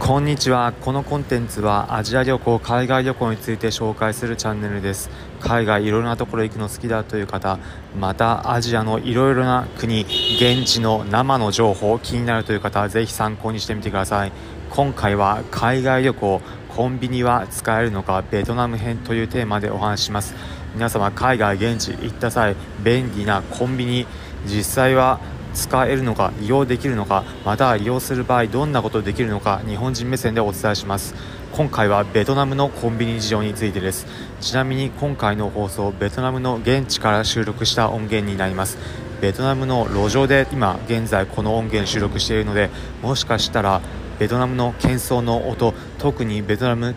こんにちは。このコンテンツはアジア旅行海外旅行について紹介するチャンネルです。海外いろいろなところ行くの好きだという方またアジアのいろいろな国現地の生の情報気になるという方はぜひ参考にしてみてください。今回は海外旅行コンビニは使えるのかベトナム編というテーマでお話しします。皆様海外現地行った際便利なコンビニ実際は使えるのか利用できるのかまたは利用する場合どんなことできるのか日本人目線でお伝えします。今回はベトナムのコンビニ事情についてです。ちなみに今回の放送ベトナムの現地から収録した音源になります。ベトナムの路上で今現在この音源収録しているのでもしかしたらベトナムの喧騒の音特にベトナム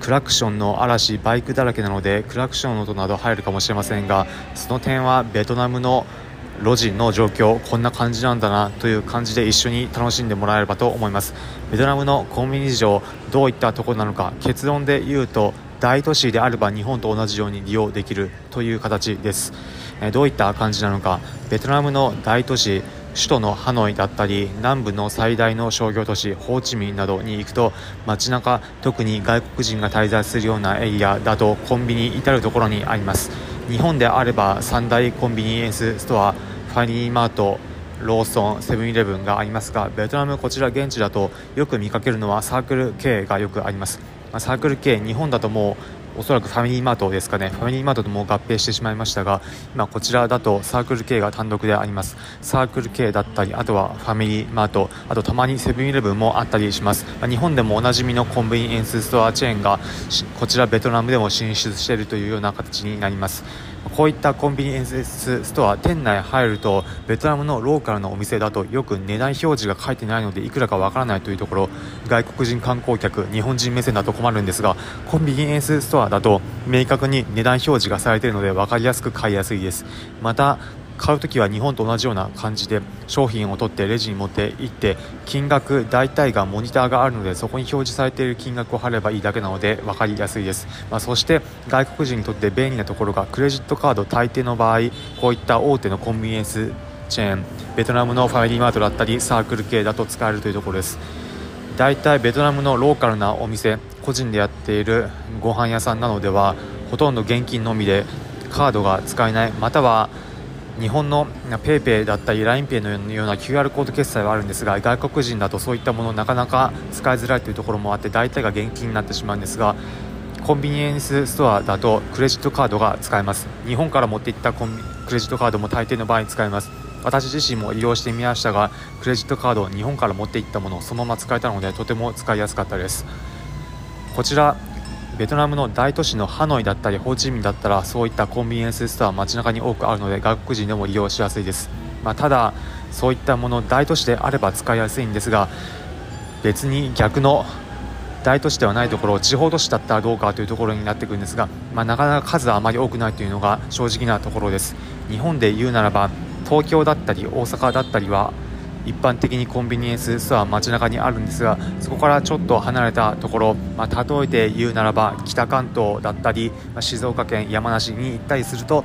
クラクションの嵐バイクだらけなのでクラクションの音など入るかもしれませんがその点はベトナムの路地の状況こんな感じなんだなという感じで一緒に楽しんでもらえればと思います。ベトナムのコンビニ事情どういったところなのか結論で言うと大都市であれば日本と同じように利用できるという形です。どういった感じなのか。ベトナムの大都市首都のハノイだったり南部の最大の商業都市ホーチミンなどに行くと街中特に外国人が滞在するようなエリアだとコンビニ至る所にあります。日本であれば三大コンビニエンスストアァニーマートローソンセブンイレブンがありますがベトナムこちら現地だとよく見かけるのはサークル系がよくあります。サークル系日本だともうおそらくファミリーマートですかね。ファミリーマートとも合併してしまいましたが今こちらだとサークル系が単独であります。サークル系だったりあとはファミリーマート。あとたまにセブンイレブンもあったりします。ま日本でもおなじみのコンビニエンスストアチェーンがこちらベトナムでも進出しているというような形になります。こういったコンビニエンスストア店内入るとベトナムのローカルのお店だとよく値段表示が書いてないのでいくらかわからないというところ。外国人観光客日本人目線だと困るんですがコンビニエンスストアだと明確に値段表示がされているので分かりやすく買いやすいです。また買う時は日本と同じような感じで商品を取ってレジに持って行って金額大体がモニターがあるのでそこに表示されている金額を貼ればいいだけなので分かりやすいです、まあ、そして外国人にとって便利なところがクレジットカード大抵の場合こういった大手のコンビニエンスチェーンベトナムのファミリーマートだったりサークル系だと使えるというところです。大体ベトナムのローカルなお店個人でやっているご飯屋さんなのではほとんど現金のみでカードが使えないまたは日本の PayPay だったり LINEPay のような QR コード決済はあるんですが外国人だとそういったものなかなか使いづらいというところもあって大体が現金になってしまうんですがコンビニエンスストアだとクレジットカードが使えます。日本から持っていったコンクレジットカードも大抵の場合に使えます。私自身も利用してみましたがクレジットカードを日本から持っていったものをそのまま使えたのでとても使いやすかったです。こちらベトナムの大都市のハノイだったりホーチミンだったらそういったコンビニエンスストア街中に多くあるので外国人でも利用しやすいです、まあ、ただそういったもの大都市であれば使いやすいんですが別に逆の大都市ではないところ地方都市だったらどうかというところになってくるんですが、まあ、なかなか数はあまり多くないというのが正直なところです。日本で言うならば東京だったり大阪だったりは一般的にコンビニエンスストア街中にあるんですがそこからちょっと離れたところ、まあ、例えて言うならば北関東だったり、まあ、静岡県山梨に行ったりすると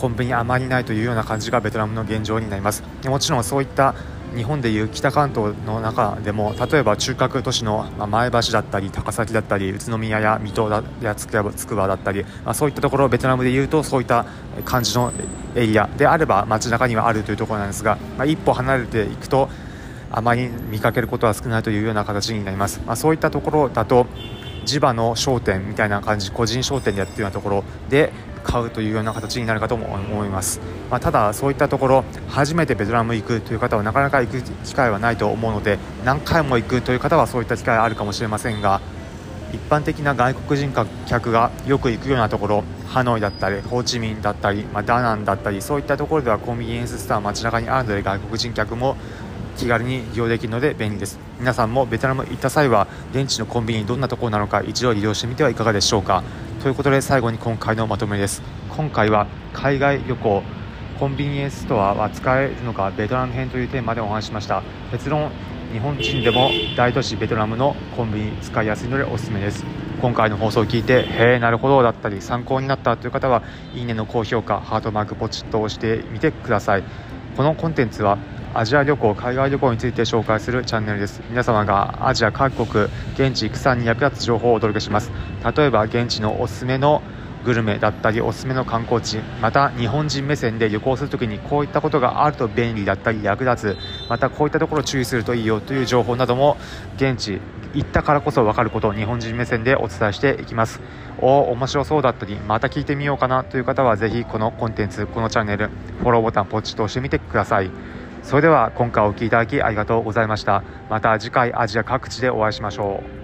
コンビニあまりないというような感じがベトナムの現状になります。もちろんそういった日本でいう北関東の中でも例えば中核都市の前橋だったり高崎だったり宇都宮や水戸やつくばだったり、まあ、そういったところベトナムでいうとそういった感じのエリアであれば街中にはあるというところなんですが、まあ、一歩離れていくとあまり見かけることは少ないというような形になります、まあ、そういったところだと地場の商店みたいな感じ個人商店でやってるようなところで買うというような形になるかと思います、まあ、ただそういったところ初めてベトナム行くという方はなかなか行く機会はないと思うので何回も行くという方はそういった機会あるかもしれませんが一般的な外国人客がよく行くようなところハノイだったりホーチミンだったり、まあ、ダナンだったりそういったところではコンビニエンスストア街中にあるので外国人客も気軽に利用できるので便利です。皆さんもベトナム行った際は現地のコンビニどんなところなのか一度利用してみてはいかがでしょうか。ということで最後に今回のまとめです。今回は海外旅行コンビニエンスストアは使えるのかベトナム編というテーマでお話しました。結論日本人でも大都市ベトナムのコンビニ使いやすいのでおすすめです。今回の放送を聞いてへえなるほどだったり参考になったという方はいいねの高評価ハートマークポチッと押してみてください。このコンテンツはアジア旅行海外旅行について紹介するチャンネルです。皆様がアジア各国現地行く際に役立つ情報をお届けします。例えば現地のおすすめのグルメだったりおすすめの観光地また日本人目線で旅行するときにこういったことがあると便利だったり役立つまたこういったところ注意するといいよという情報なども現地行ったからこそ分かることを日本人目線でお伝えしていきます。お面白そうだったりまた聞いてみようかなという方はぜひこのコンテンツこのチャンネルフォローボタンポチッと押してみてください。それでは今回お聴きいただきありがとうございました。また次回アジア各地でお会いしましょう。